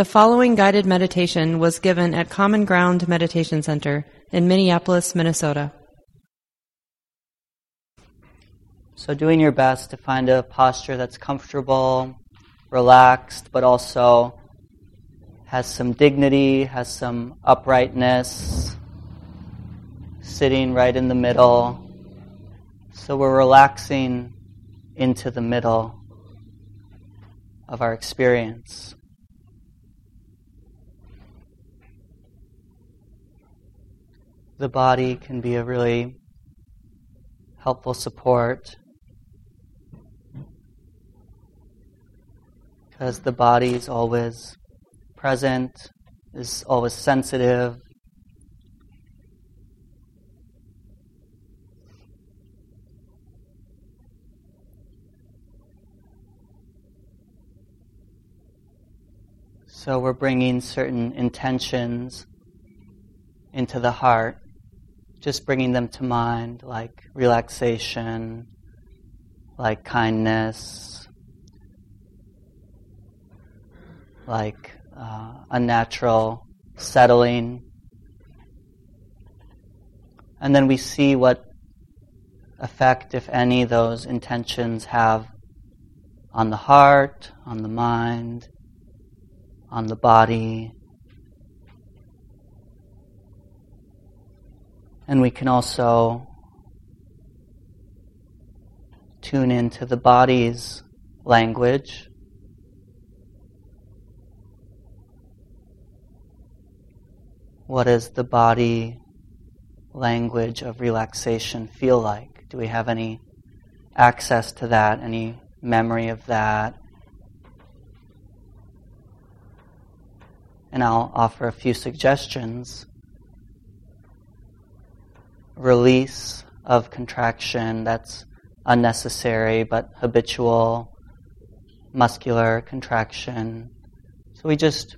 The following guided meditation was given at Common Ground Meditation Center in Minneapolis, Minnesota. So, doing your best to find a posture that's comfortable, relaxed, but also has some dignity, has some uprightness, sitting right in the middle. So, we're relaxing into the middle of our experience. The body can be a really helpful support because the body is always present, is always sensitive. So we're bringing certain intentions into the heart, just bringing them to mind, like relaxation, like kindness, like uh, a natural settling. And then we see what effect, if any, those intentions have on the heart, on the mind, on the body. And we can also tune into the body's language. What does the body language of relaxation feel like? Do we have any access to that, any memory of that? And I'll offer a few suggestions. Release of contraction that's unnecessary but habitual, muscular contraction. So we just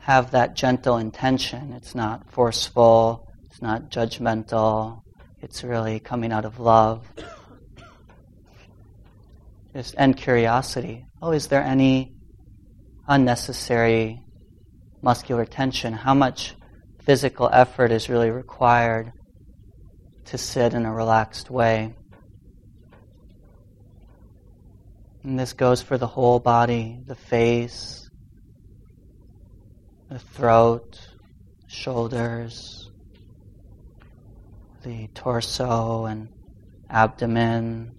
have that gentle intention. It's not forceful, it's not judgmental, it's really coming out of love. Just and curiosity. Oh, is there any unnecessary muscular tension? How much physical effort is really required to sit in a relaxed way? And this goes for the whole body, the face, the throat, shoulders, the torso and abdomen,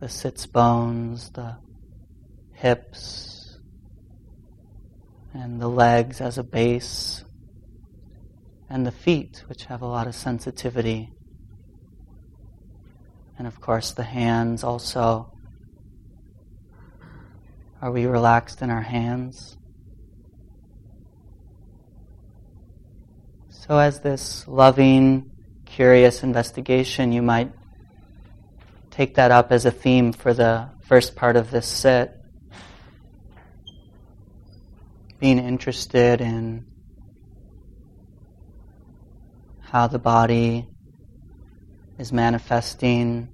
the sits bones, the hips, and the legs as a base, and the feet, which have a lot of sensitivity. And of course, the hands also. Are we relaxed in our hands? So, as this loving, curious investigation, you might take that up as a theme for the first part of this sit. Being interested in how the body is manifesting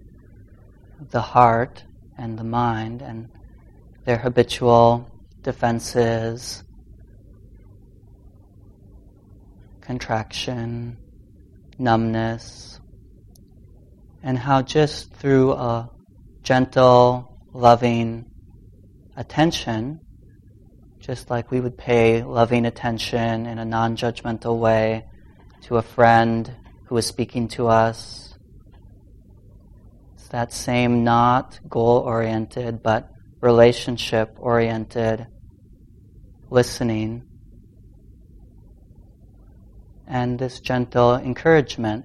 the heart and the mind and their habitual defenses, contraction, numbness, and how just through a gentle, loving attention, just like we would pay loving attention in a non judgmental way to a friend who is speaking to us. It's that same not goal oriented but relationship oriented listening and this gentle encouragement.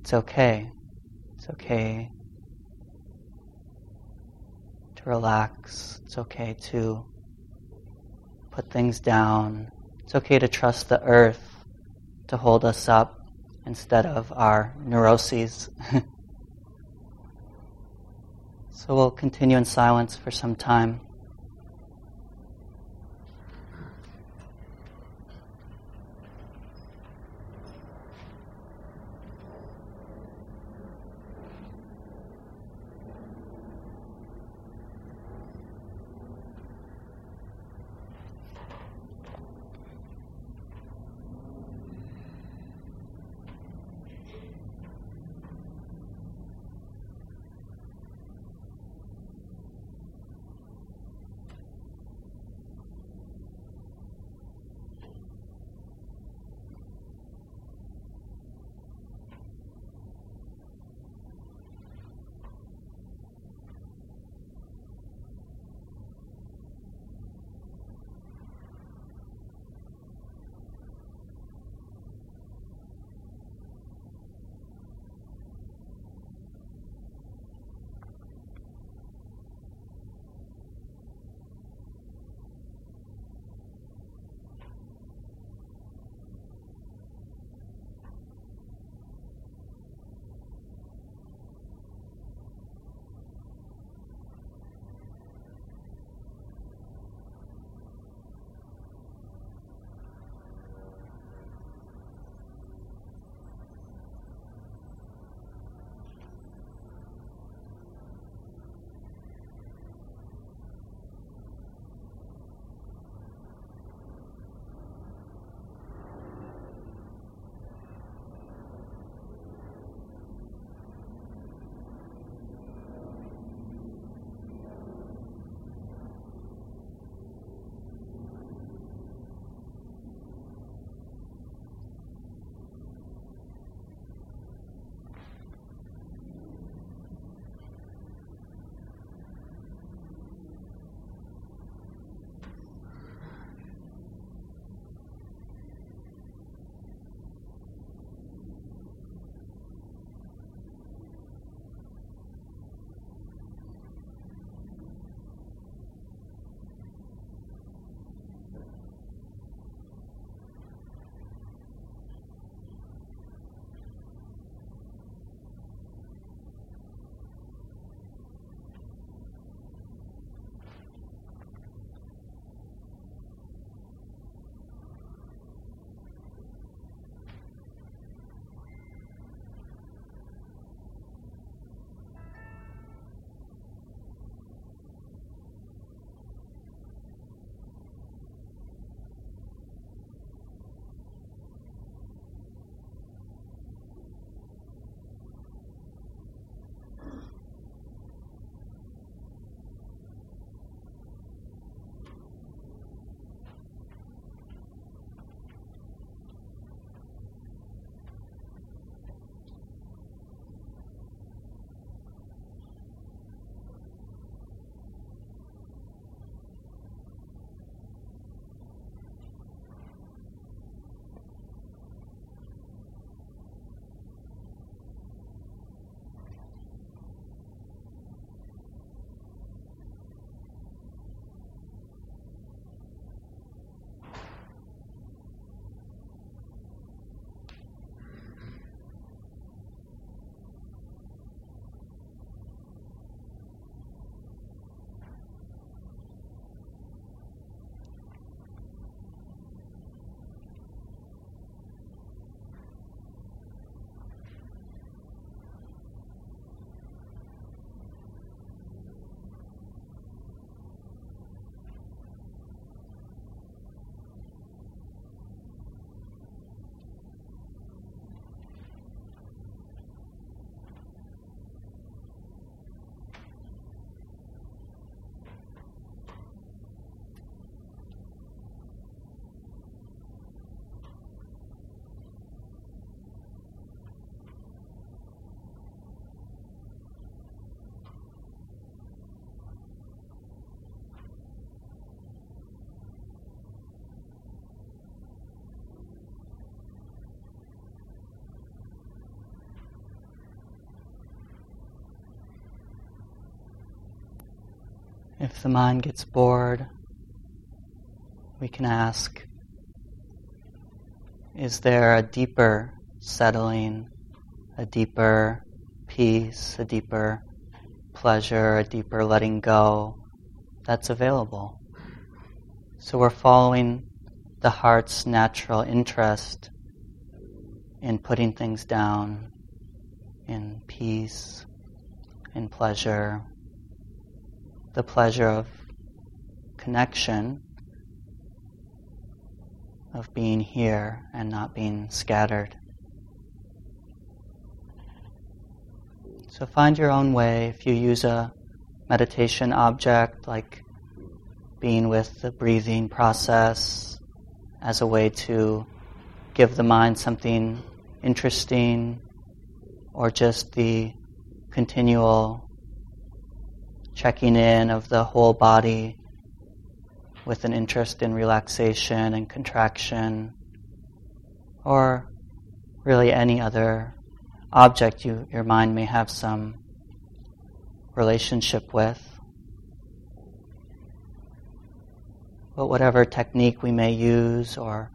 It's okay. It's okay to relax. It's okay to put things down. It's okay to trust the earth to hold us up instead of our neuroses. so we'll continue in silence for some time. If the mind gets bored, we can ask Is there a deeper settling, a deeper peace, a deeper pleasure, a deeper letting go that's available? So we're following the heart's natural interest in putting things down, in peace, in pleasure, the pleasure of connection, of being here and not being scattered. So find your own way. If you use a meditation object like being with the breathing process as a way to give the mind something interesting or just the continual checking in of the whole body with an interest in relaxation and contraction, or really any other object you, your mind may have some relationship with. But whatever technique we may use or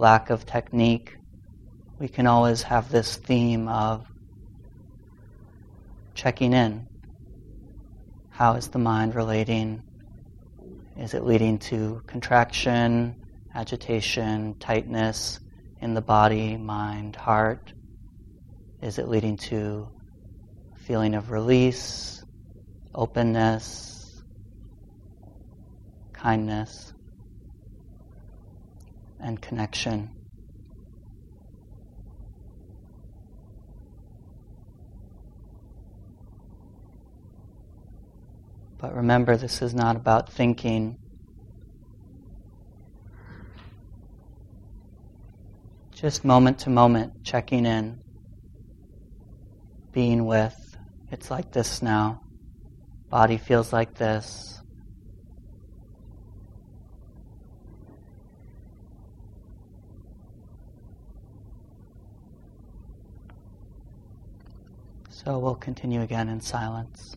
lack of technique, we can always have this theme of checking in. How is the mind relating? Is it leading to contraction, agitation, tightness in the body, mind, heart? Is it leading to feeling of release, openness, kindness, and connection? But remember, this is not about thinking. Just moment to moment, checking in, being with. It's like this now. Body feels like this. So we'll continue again in silence.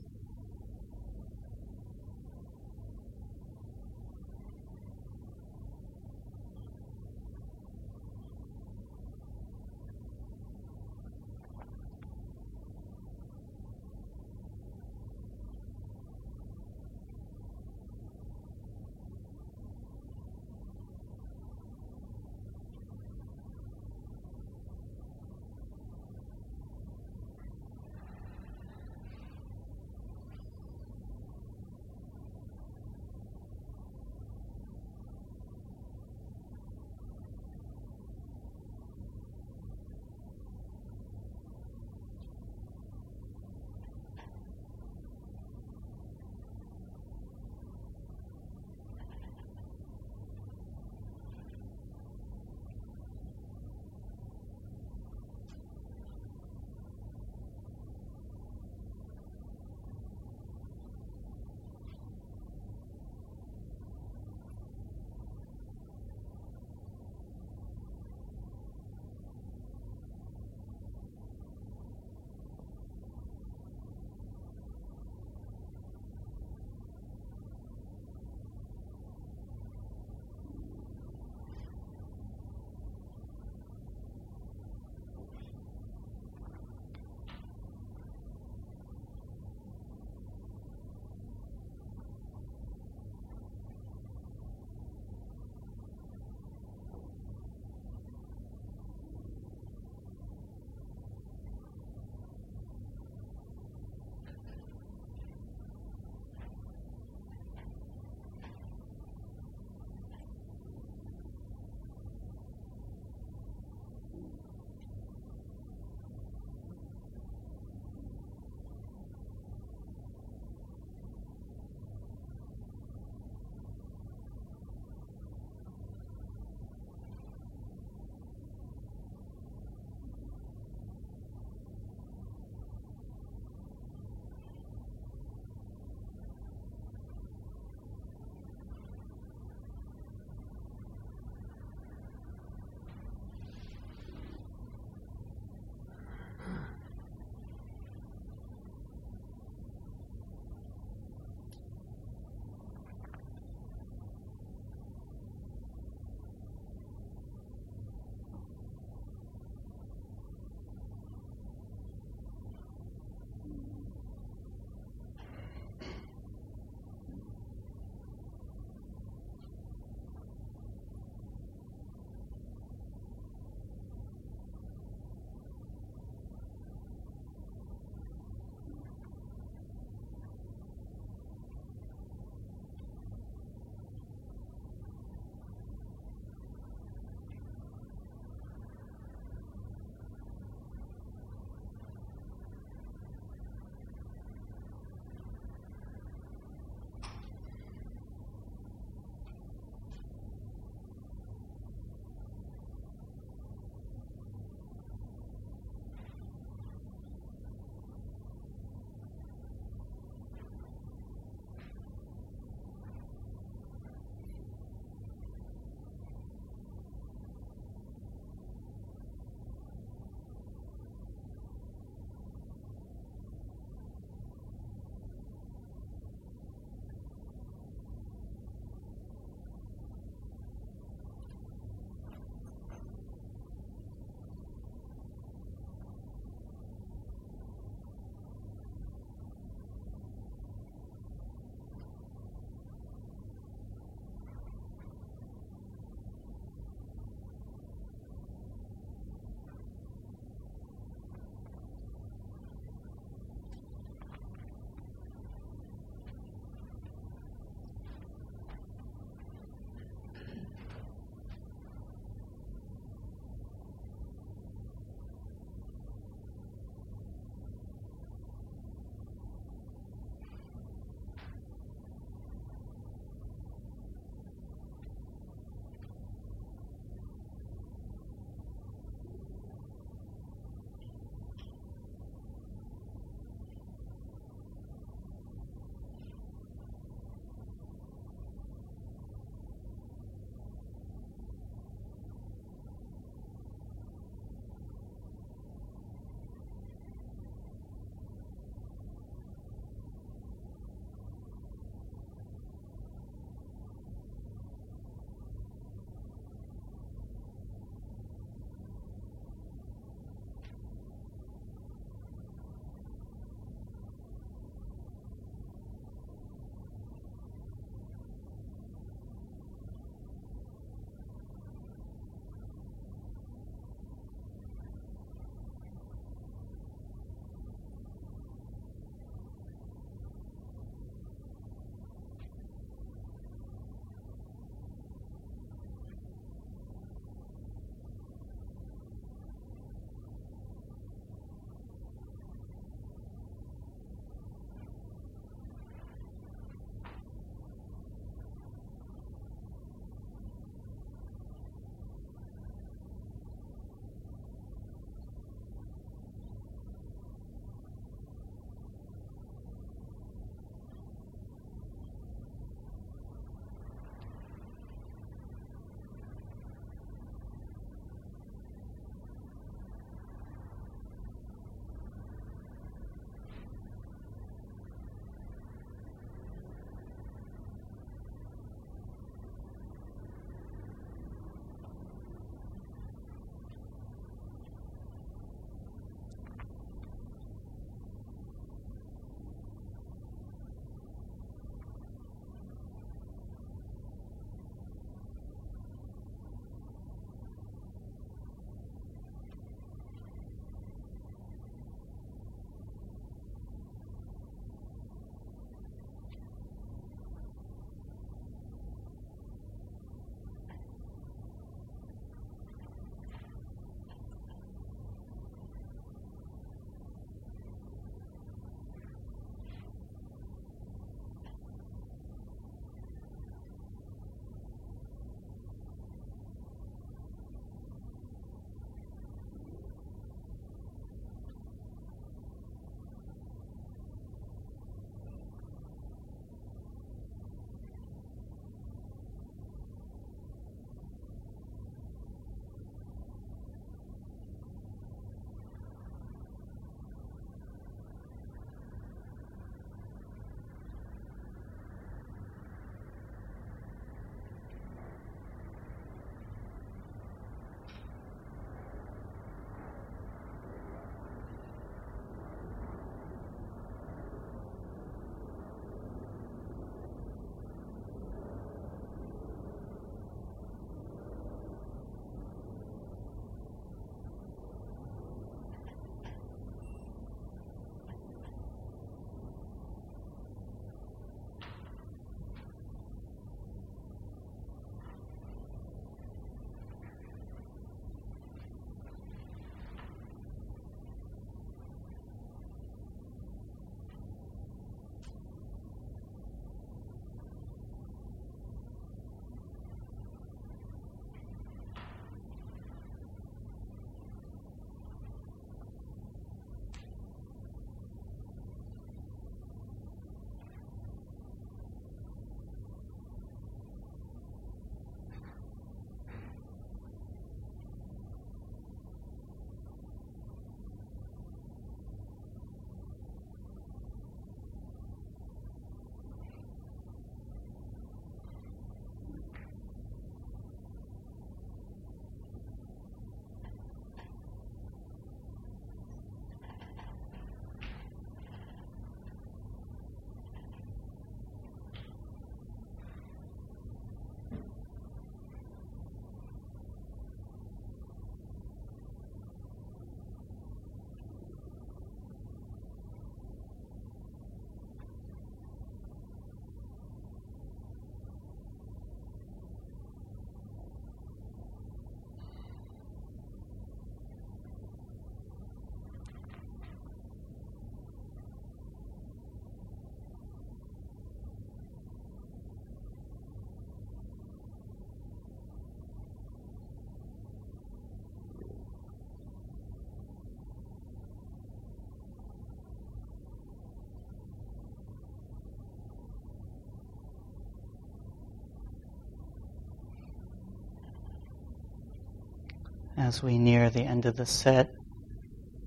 As we near the end of the set,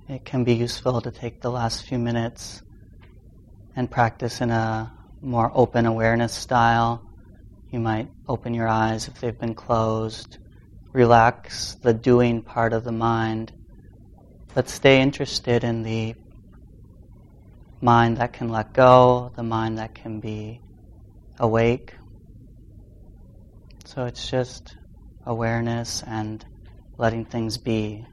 it can be useful to take the last few minutes and practice in a more open awareness style. You might open your eyes if they've been closed, relax the doing part of the mind, but stay interested in the mind that can let go, the mind that can be awake. So it's just awareness and letting things be.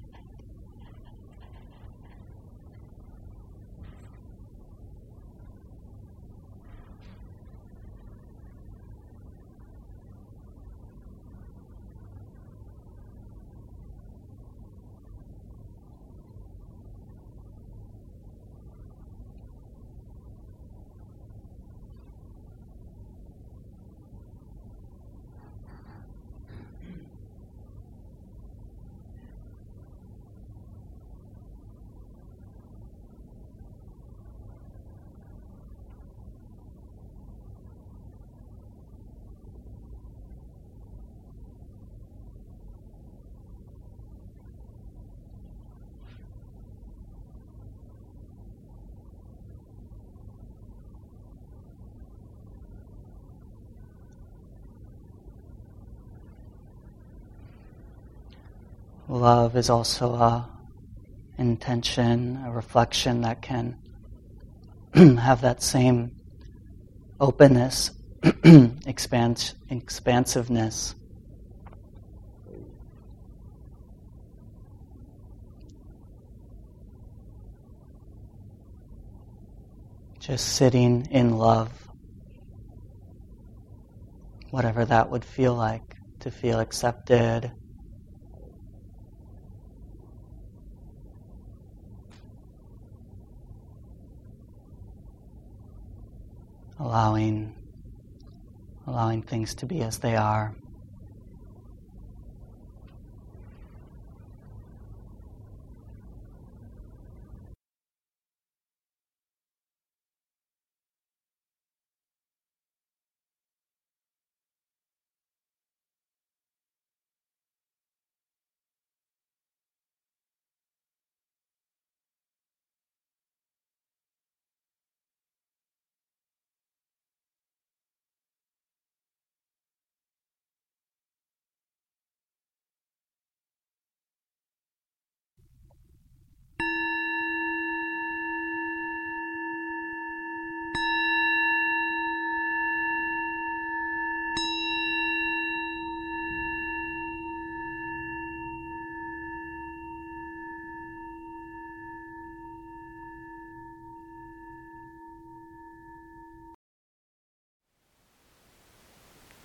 Love is also a intention, a reflection that can have that same openness, expans- expansiveness. Just sitting in love, whatever that would feel like, to feel accepted, allowing allowing things to be as they are.